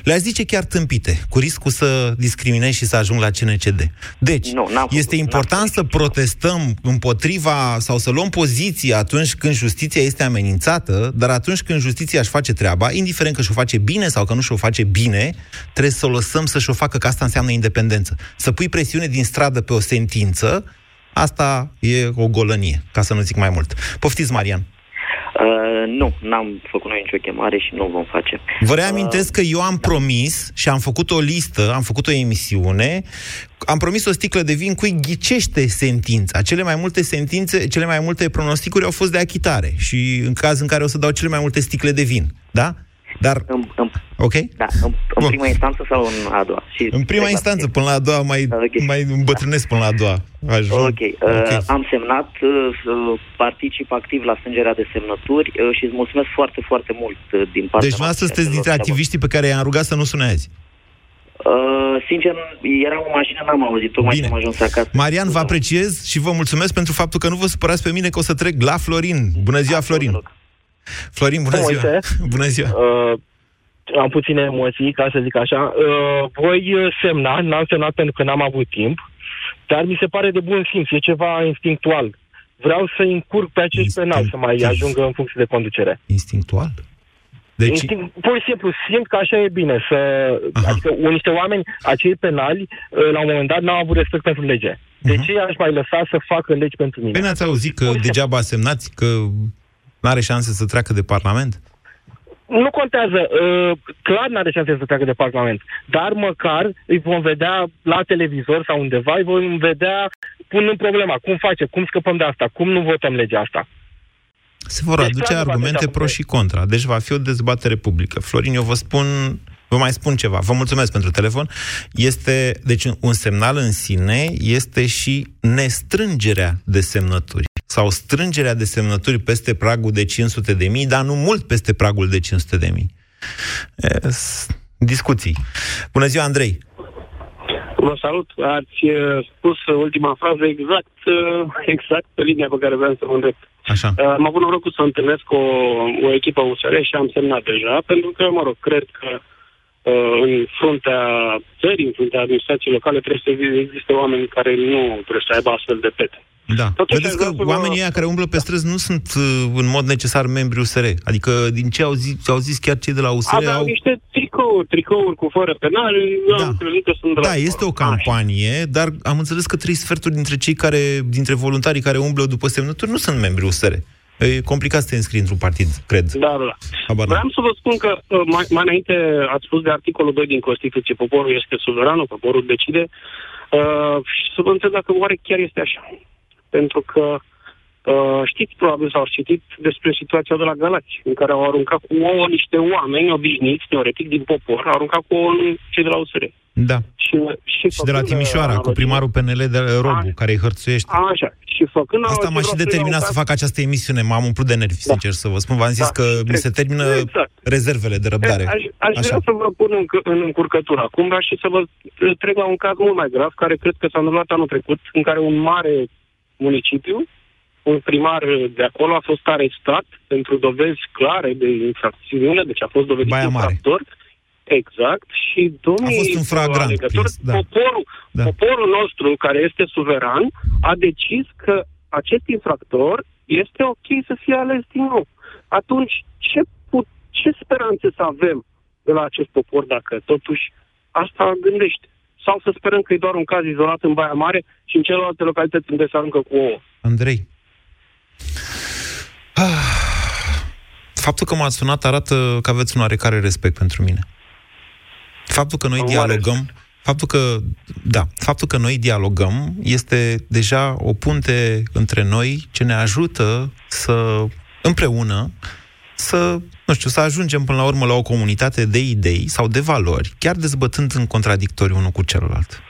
le-aș zice chiar tâmpite, cu riscul să discriminez și să ajung la CNCD. Deci, Nu, n-am este important să protestăm împotriva sau să luăm poziție atunci când justiția este amenințată, dar atunci când justiția își face treaba, indiferent că și-o face bine sau că nu și-o face bine, trebuie să o lăsăm să-și o facă, că asta înseamnă independență. Să pui presiune din stradă pe o sentință, Asta e o golănie, ca să nu zic mai mult. Poftiți, Marian. Uh, nu, n-am făcut noi nicio chemare și nu vom face. Vă reamintesc că eu am promis și am făcut o listă, am făcut o emisiune, am promis o sticlă de vin cui ghicește sentința. Cele mai multe sentințe, cele mai multe pronosticuri au fost de achitare și în caz în care o să dau cele mai multe sticle de vin. Da? Dar... În, în, ok? Da, în, în prima instanță sau în a doua? Și În prima instanță, până la a doua, mai, okay. mai îmbătrânesc până la a doua. Ajung. Ok. Uh, okay. Am semnat, uh, particip activ la strângerea de semnături uh, și îți mulțumesc foarte, foarte mult uh, din partea Deci noastră sunteți dintre activiștii pe care i-am rugat să nu sune azi. Uh, sincer, era o mașină, n-am auzit, tocmai Bine. am ajuns acasă. Marian, vă apreciez și vă mulțumesc pentru faptul că nu vă supărați pe mine că o să trec la Florin. Bună ziua, Florin! Florin, bună ziua! Moise. Bună ziua! Uh, am puține emoții, ca să zic așa. Uh, voi uh, semna, n-am semnat pentru că n-am avut timp, dar mi se pare de bun simț, e ceva instinctual. Vreau să încurc pe acești penali să mai ajungă în funcție de conducere. Instinctual? Deci... Instinct, pur și simplu, simt că așa e bine. Să, adică niște oameni, acei penali, uh, la un moment dat, n-au avut respect pentru lege. De ce aș mai lăsa să facă legi pentru mine? Păi n-ați auzit că degeaba semnați, că n-are șanse să treacă de Parlament? Nu contează, uh, clar n-are șanse să treacă de Parlament, dar măcar îi vom vedea la televizor sau undeva, îi vom vedea punând problema, cum face, cum scăpăm de asta, cum nu votăm legea asta. Se vor Deci, aduce clar, nu va argumente trece pro și contra. Deci va fi o dezbatere publică. Florin, eu vă spun, vă mai spun ceva. Vă mulțumesc pentru telefon. Este, deci un semnal în sine este și nestrângerea de semnături sau strângerea de semnături peste pragul de 500 de mii, dar nu mult peste pragul de 500 de mii. Yes. Discuții. Bună ziua, Andrei! Vă salut. Ați uh, spus ultima frază exact, uh, exact pe linia pe care vreau să mă îndrept. Așa. Uh, am avut norocul să întâlnesc o, o echipă USR și am semnat deja, pentru că, mă rog, cred că uh, în fruntea țării, în fruntea administrației locale, trebuie să existe oameni care nu trebuie să aibă astfel de pete. Da. Totuși, Vedeți aș că vrea să vă- oamenii ăia care umblă pe străzi nu sunt uh, în mod necesar membri USR. Adică din ce au zis, au zis chiar cei de la USR Aveau au... niște tricouri, tricouri cu fără penal, da. am crezut că sunt Da, este o campanie, dar am înțeles că trei sferturi dintre cei care, dintre voluntarii care umblă după semnături nu sunt membri USR. E complicat să te înscrii într-un partid, cred. Da, da. Habar n-am. Vreau să vă spun că uh, mai, mai înainte ați spus de articolul 2 din Constituție, poporul este suveran, poporul decide, uh, și să vă întreb dacă oare chiar este așa. Pentru că uh, știți probabil sau ați citit despre situația de la Galați, în care au aruncat cu ouă niște oameni obișnuiți, teoretic, din popor, au aruncat cu ouă în cei de la USR. Da. Și, și, Și de la Timișoara, cu primarul PNL de Robu, care îi hărțuiește. Așa. Și făcând Asta analogie, m-a și vreau să determinat iau să ca- fac această emisiune. M-am umplut de nervi, sincer să vă spun. V-am zis Da, că mi cred. se termină Exact. rezervele de răbdare. Aș, aș Așa. vrea să vă pun în, în încurcătură acum, dar și să vă trec la un caz mult mai grav, care cred că s-a întâmplat anul trecut, în care un mare municipiu, un primar de acolo a fost arestat pentru dovezi clare de infracțiune, deci a fost dovedit Baia Mare. infractor. Exact. Și domnii A fost un flagrant alegători, prins, da. poporul, Da. poporul nostru, care este suveran, a decis că acest infractor este ok să fie ales din nou. Atunci, ce, put, ce speranțe să avem de la acest popor dacă totuși asta gândește? Sau să sperăm că e doar un caz izolat în Baia Mare și în celelalte localități unde se aruncă cu ouă? Andrei. Ah, Faptul că m-ați sunat arată că aveți un oarecare respect pentru mine. Faptul că noi dialogăm, faptul că, da, faptul că noi dialogăm este deja o punte între noi ce ne ajută să, împreună, să, nu știu, să ajungem până la urmă la o comunitate de idei sau de valori, chiar dezbătând în contradictoriu unul cu celălalt.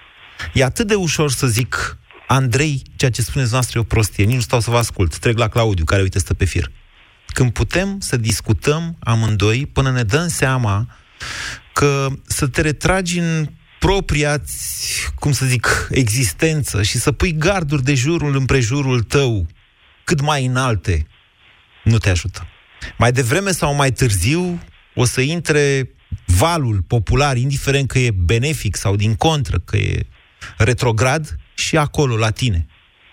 E atât de ușor să zic, Andrei, ceea ce spuneți noastră e o prostie, nici nu stau să vă ascult, trec la Claudiu, care, uite, stă pe fir. Când putem să discutăm amândoi până ne dăm seama că să te retragi în propria, cum să zic, existență și să pui garduri de jurul împrejurul tău cât mai înalte, nu te ajută. Mai devreme sau mai târziu o să intre valul popular, indiferent că e benefic sau din contră, că e retrograd, și acolo, la tine.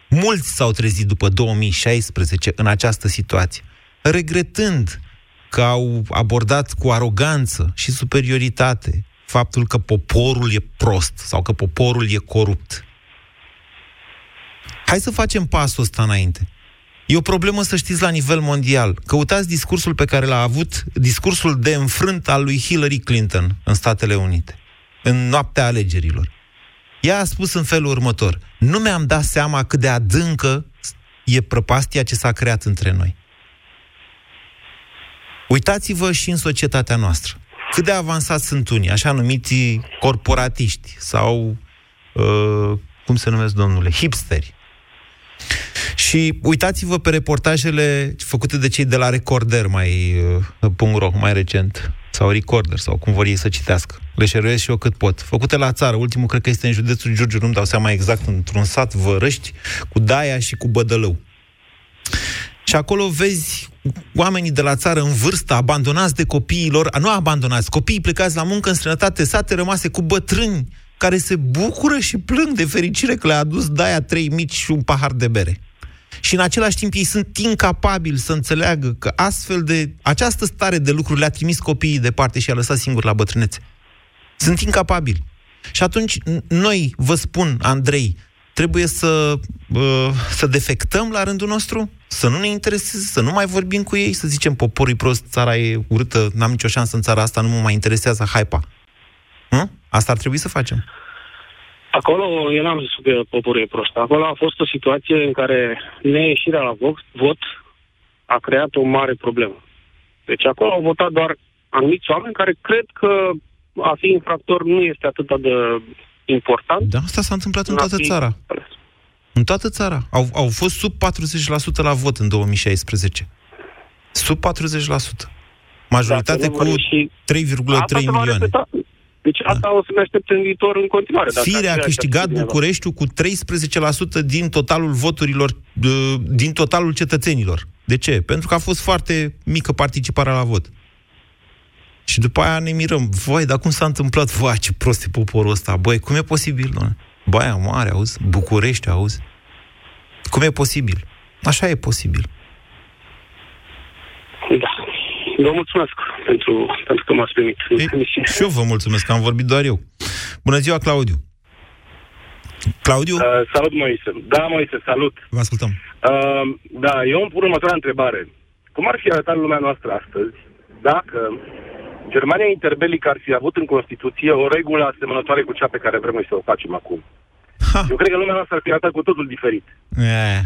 Mulți s-au trezit după 2016 în această situație, regretând că au abordat cu aroganță și superioritate faptul că poporul e prost sau că poporul e corupt. Hai să facem pasul ăsta înainte. E o problemă, să știți, la nivel mondial. Căutați discursul pe care l-a avut, discursul de înfrânt al lui Hillary Clinton în Statele Unite, în noaptea alegerilor. Ea a spus în felul următor, nu mi-am dat seama cât de adâncă e prăpastia ce s-a creat între noi. Uitați-vă și în societatea noastră. Cât de avansați sunt unii, așa numiți corporatiști sau, uh, cum se numesc, domnule, hipsteri. Și uitați-vă pe reportajele făcute de cei de la Recorder mai, uh, .ro, mai recent. sau recorder, sau cum vor ei să citească. Le șeruiesc și eu cât pot. Făcute la țară, ultimul cred că este în județul Giurgiu, nu-mi dau seama exact, într-un sat Vărăști, cu Daia și cu Bădălău. Și acolo vezi oamenii de la țară în vârstă, abandonați de copiilor, nu abandonați, copiii plecați la muncă în străinătate, sate rămase cu bătrâni care se bucură și plâng de fericire că le-a adus Daia trei mici și un pahar de bere. Și în același timp ei sunt incapabili să înțeleagă că astfel de... Această stare de lucruri le-a trimis copiii departe și a lăsat singuri la bătrânețe. Sunt incapabili. Și atunci, noi, vă spun, Andrei, trebuie să, uh, să defectăm la rândul nostru, să nu ne intereseze, să nu mai vorbim cu ei, să zicem poporul e prost, țara e urâtă, n-am nicio șansă în țara asta, nu mă mai interesează hypa. Hm? Asta ar trebui să facem. Acolo, eu n-am zis că poporul e prost. Acolo a fost o situație în care neieșirea la vot, vot a creat o mare problemă. Deci acolo au votat doar anumiți oameni care cred că a fi infractor nu este atât de important. Da, asta s-a întâmplat în toată țara. În toată țara. Au, au fost sub 40% la vot în 2016. Sub 40%. Majoritate cu 3,3 milioane. Repeta. Deci asta da. o să ne aștepte în viitor în continuare. Firea a câștigat Bucureștiul cu 13% din totalul voturilor, din totalul cetățenilor. De ce? Pentru că a fost foarte mică participarea la vot. Și după aia ne mirăm. Voi, dar cum s-a întâmplat? Voi, ce prost e poporul ăsta. Băi, cum e posibil, doamne? Baia Mare, auzi? București, auzi? Cum e posibil? Așa e posibil. Da. Vă mulțumesc pentru, pentru că m-ați primit. Ei, și eu vă mulțumesc că am vorbit doar eu. Bună ziua, Claudiu. Claudiu? Uh, salut, Moise. Da, Moise, salut. Vă ascultăm. Uh, da, eu îmi pun următoarea întrebare. Cum ar fi arătat lumea noastră astăzi dacă Germania interbelică ar fi avut în Constituție o regulă asemănătoare cu cea pe care vrem noi să o facem acum? Ha. Eu cred că lumea noastră ar fi arătat cu totul diferit. E.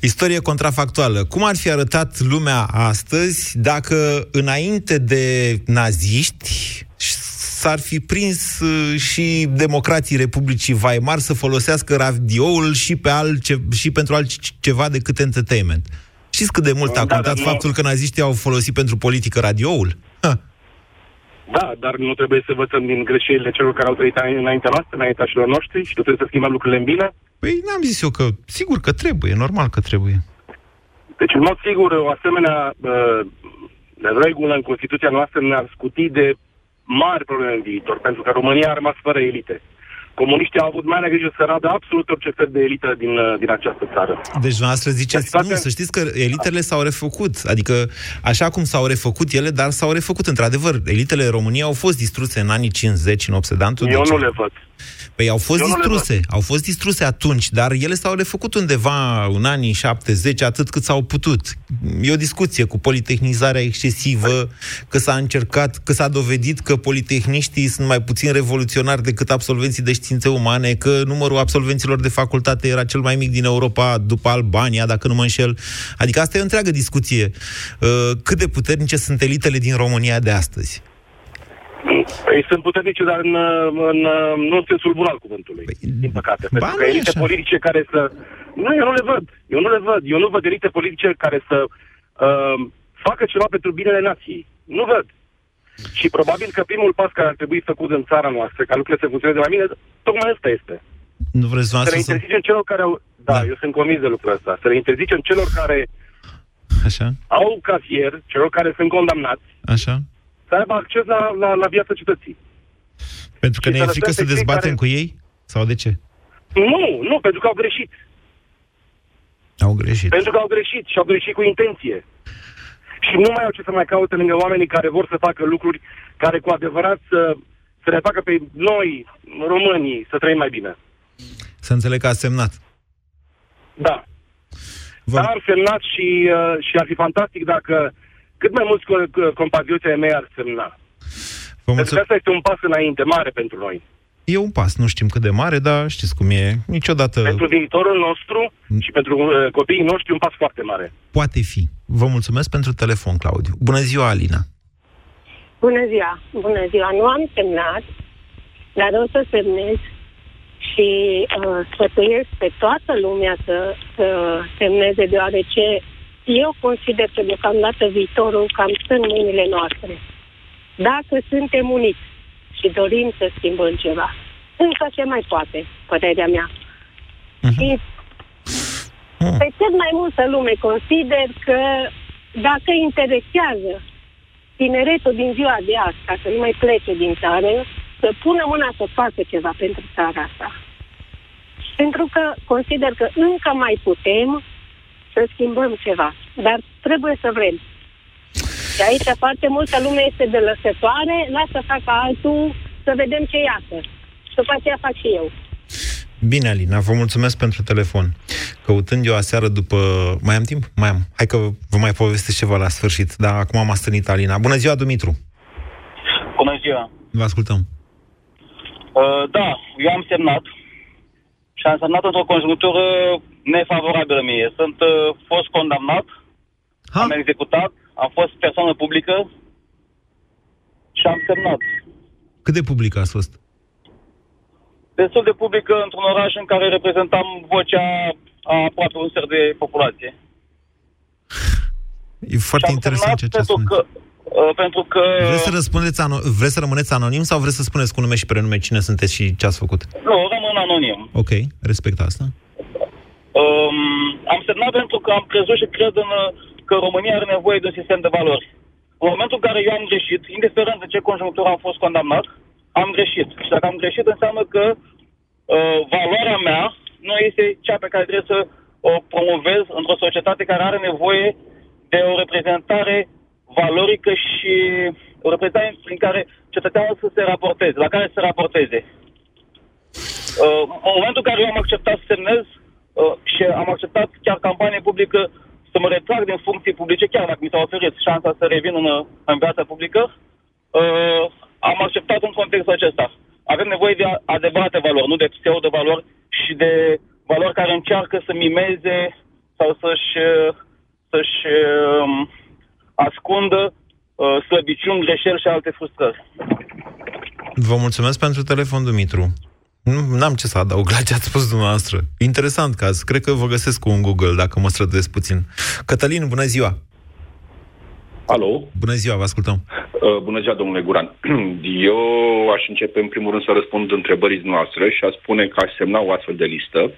Istorie contrafactuală. Cum ar fi arătat lumea astăzi dacă înainte de naziști s-ar fi prins uh, și democrații Republicii Weimar să folosească radioul și, pe altce- și pentru altceva decât entertainment. Știți cât de mult a da, contat da, faptul că naziștii au folosit pentru politică radioul? Ha. Da, dar nu trebuie să învățăm din greșelile celor care au trăit înaintea noastră, înaintea noștri și nu trebuie să schimbăm lucrurile în bine? Păi n-am zis eu că, sigur că trebuie, normal că trebuie. Deci, în mod sigur, o asemenea uh, regulă în Constituția noastră ne-ar scuti de mari probleme în viitor, pentru că România a rămas fără elite comuniștii au avut mai grijă să radă absolut orice fel de elită din, uh, din această țară. Deci dumneavoastră ziceți, nu, să știți că elitele s-au refăcut. Adică, așa cum s-au refăcut ele, dar s-au refăcut. Într-adevăr, elitele României au fost distruse în anii 50 în obsedantul. Eu nu le văd. Păi au fost Eu distruse, au fost distruse atunci, dar ele s-au refăcut undeva în anii 70, atât cât s-au putut. E o discuție cu politehnizarea excesivă, că s-a încercat, că s-a dovedit că politehniștii sunt mai puțin revoluționari decât absolvenții de științe umane, că numărul absolvenților de facultate era cel mai mic din Europa după Albania, dacă nu mă înșel. Adică asta e o întreagă discuție. Uh, cât de puternice sunt elitele din România de astăzi? Păi sunt puternice, dar în, în, nu în sensul bun al cuvântului, păi, din păcate. Pentru că elite așa. politice care să... Nu, eu nu le văd. Eu nu le văd. Eu nu văd elite politice care să uh, facă ceva pentru binele nației. Nu văd. Și probabil că primul pas care ar trebui făcut în țara noastră, ca lucrurile să funcționeze mai bine, tocmai ăsta este. Nu vreți să le interzicem să... celor care au... Da, da, eu sunt convins de lucrul ăsta. Să le interzicem celor care Așa. au casier, celor care sunt condamnați, Așa să aibă acces la, la, la viața cetății. Pentru că ne e frică să dezbatem care... cu ei? Sau de ce? Nu, nu, pentru că au greșit. Au greșit. Pentru că au greșit și au greșit cu intenție. Și nu mai au ce să mai caute lângă oamenii care vor să facă lucruri care cu adevărat să, să ne facă pe noi, românii, să trăim mai bine. Să înțeleg că a semnat. Da. Vă... Da, am semnat și, uh, și ar fi fantastic dacă uh, cât mai mulți compatrioții ai mei ar semna. Vă Pentru că asta este un pas înainte, mare pentru noi. E un pas, nu știm cât de mare, dar știți cum e, niciodată... Pentru viitorul nostru și pentru uh, copiii noștri un pas foarte mare. Poate fi. Vă mulțumesc pentru telefon, Claudiu. Bună ziua, Alina! Bună ziua! Bună ziua! Nu am semnat, dar o să semnez și uh, sfătuiesc pe toată lumea să, să semneze, deoarece eu consider că deocamdată viitorul cam sunt în mâinile noastre. Dacă suntem uniți și dorim să schimbăm ceva, încă se mai poate, părerea mea. Și pe cât mai multă lume consider că dacă interesează tineretul din ziua de azi, ca să nu mai plece din țară, să pună mâna să facă ceva pentru țara asta. Pentru că consider că încă mai putem să schimbăm ceva, dar trebuie să vrem. Și aici foarte multă lume este de lăsătoare, lasă facă altul, să vedem ce iasă. Și după aceea fac și eu. Bine, Alina, vă mulțumesc pentru telefon. Căutând eu aseară după... Mai am timp? Mai am. Hai că vă mai povestesc ceva la sfârșit, dar acum m-a stănit Alina. Bună ziua, Dumitru! Bună ziua! Vă ascultăm. Uh, da, eu am semnat și am semnat într-o conjunctură nefavorabilă mie. Sunt uh, fost condamnat, ha? am executat, am fost persoană publică și am semnat. Cât de publică ați fost? Destul de publică într-un oraș în care reprezentam vocea a aproape un sfert de populație. E foarte interesant ceea ce pentru că, uh, pentru că... Vreți să, răspundeți ano- vreți să rămâneți anonim sau vreți să spuneți cu nume și prenume cine sunteți și ce ați făcut? Nu, rămân anonim. Ok, respect asta. Um, am semnat pentru că am crezut și cred în, că România are nevoie de un sistem de valori. În momentul în care eu am greșit, indiferent de ce conjunctură am fost condamnat, am greșit. Și dacă am greșit, înseamnă că uh, valoarea mea nu este cea pe care trebuie să o promovez într-o societate care are nevoie de o reprezentare valorică și o reprezentare prin care cetățeanul să se raporteze, la care să se raporteze. Uh, în momentul în care eu am acceptat să semnez uh, și am acceptat chiar campanie publică să mă retrag din funcții publice, chiar dacă mi s-a oferit șansa să revin în, în viața publică, uh, am acceptat în contextul acesta. Avem nevoie de adevărate valori, nu de pseudo-valori și de valori care încearcă să mimeze sau să-și, să-și um, ascundă uh, slăbiciuni, greșeli și alte frustrări. Vă mulțumesc pentru telefon, Dumitru. Nu am ce să adaug la ce ați spus dumneavoastră. Interesant caz. Cred că vă găsesc cu un Google dacă mă străduiesc puțin. Cătălin, bună ziua! Alo? Bună ziua, vă ascultăm. Uh, bună ziua, domnule Guran. Eu aș începe în primul rând să răspund întrebării noastre și aș spune că aș semna o astfel de listă,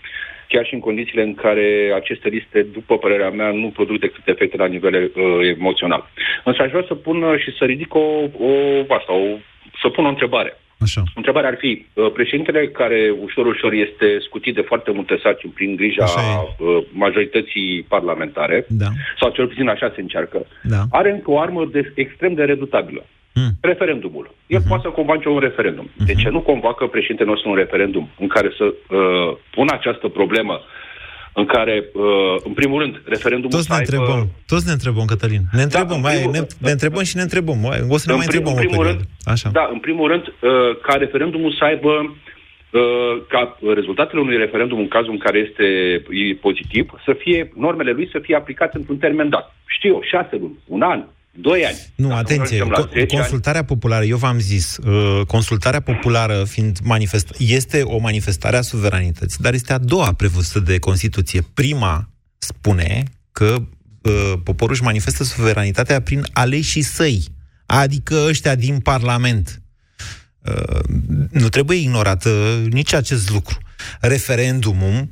chiar și în condițiile în care aceste liste, după părerea mea, nu produc decât efecte la nivel uh, emoțional. Însă aș vrea să pun și să ridic o, o, asta, o să pun o întrebare. Așa. Întrebarea ar fi, uh, președintele care ușor, ușor este scutit de foarte multe sarcini prin grija uh, majorității parlamentare, da. sau cel puțin așa se încearcă, da. are încă o armă de, extrem de redutabilă. Mm. Referendumul. El uh-huh. poate să convoace un referendum. Uh-huh. De ce nu convoacă președintele nostru un referendum în care să uh, pună această problemă uh, în care, uh, în primul rând, referendumul Toți ne aibă... întrebăm, toți ne întrebăm, Cătălin. Ne întrebăm, da, mai, primul, ne, ne întrebăm și ne întrebăm. Mai, o să ne mai întrebăm în primul o rând, Așa. Da, în primul rând, uh, ca referendumul să aibă uh, ca rezultatele unui referendum, în cazul în care este pozitiv, să fie, normele lui să fie aplicate într-un termen dat. Știu eu, șase luni, un an, Doi ani. Nu, Dacă atenție, co- consultarea ani. populară, eu v-am zis, uh, consultarea populară fiind manifest, este o manifestare a suveranității, dar este a doua prevăzută de Constituție. Prima spune că uh, poporul își manifestă suveranitatea prin aleșii săi, adică ăștia din Parlament. Uh, nu trebuie ignorat uh, nici acest lucru. Referendumul Uh,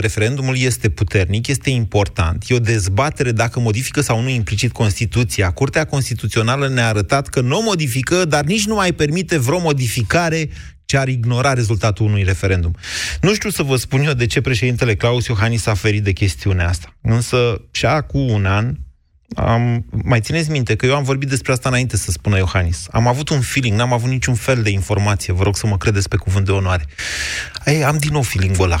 referendumul este puternic, este important. E o dezbatere dacă modifică sau nu implicit Constituția. Curtea Constituțională ne-a arătat că nu o modifică, dar nici nu mai permite vreo modificare ce ar ignora rezultatul unui referendum. Nu știu să vă spun eu de ce președintele Claus Iohannis a ferit de chestiunea asta. Însă, și acum un an, am, mai țineți minte că eu am vorbit despre asta înainte să spună Iohannis. Am avut un feeling, n-am avut niciun fel de informație, vă rog să mă credeți pe cuvânt de onoare. Ei, am din nou feeling-ul ăla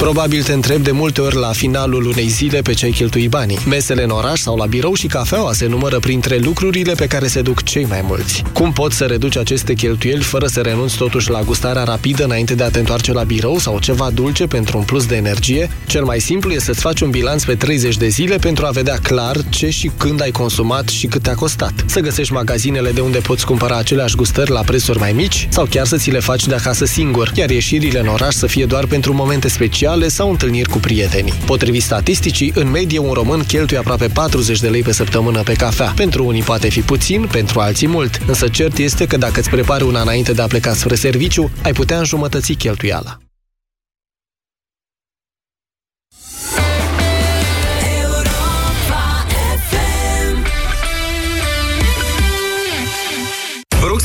Probabil te întreb de multe ori la finalul unei zile pe ce ai cheltui banii. Mesele în oraș sau la birou și cafeaua se numără printre lucrurile pe care se duc cei mai mulți. Cum poți să reduci aceste cheltuieli fără să renunți totuși la gustarea rapidă înainte de a te întoarce la birou sau ceva dulce pentru un plus de energie? Cel mai simplu e să-ți faci un bilanț pe 30 de zile pentru a vedea clar ce și când ai consumat și cât te-a costat. Să găsești magazinele de unde poți cumpăra aceleași gustări la prețuri mai mici sau chiar să ți le faci de acasă singur, iar ieșirile în oraș să fie doar pentru momente speciale sau întâlniri cu prietenii. Potrivit statisticii, în medie un român cheltuie aproape 40 de lei pe săptămână pe cafea. Pentru unii poate fi puțin, pentru alții mult, însă cert este că dacă îți prepari una înainte de a pleca spre serviciu, ai putea înjumătăți cheltuiala.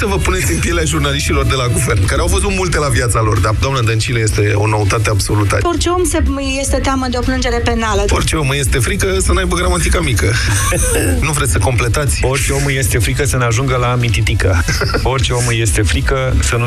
Să vă puneți în pielea jurnaliștilor de la guvern, care au văzut multe la viața lor, dar doamna Dăncilă este o noutate absolută. Orice om se este teamă de o plângere penală. Orice om este frică să n-aibă gramatica mică. nu vreți să completați? Orice om este frică să ne ajungă la mititică. Orice om este frică să nu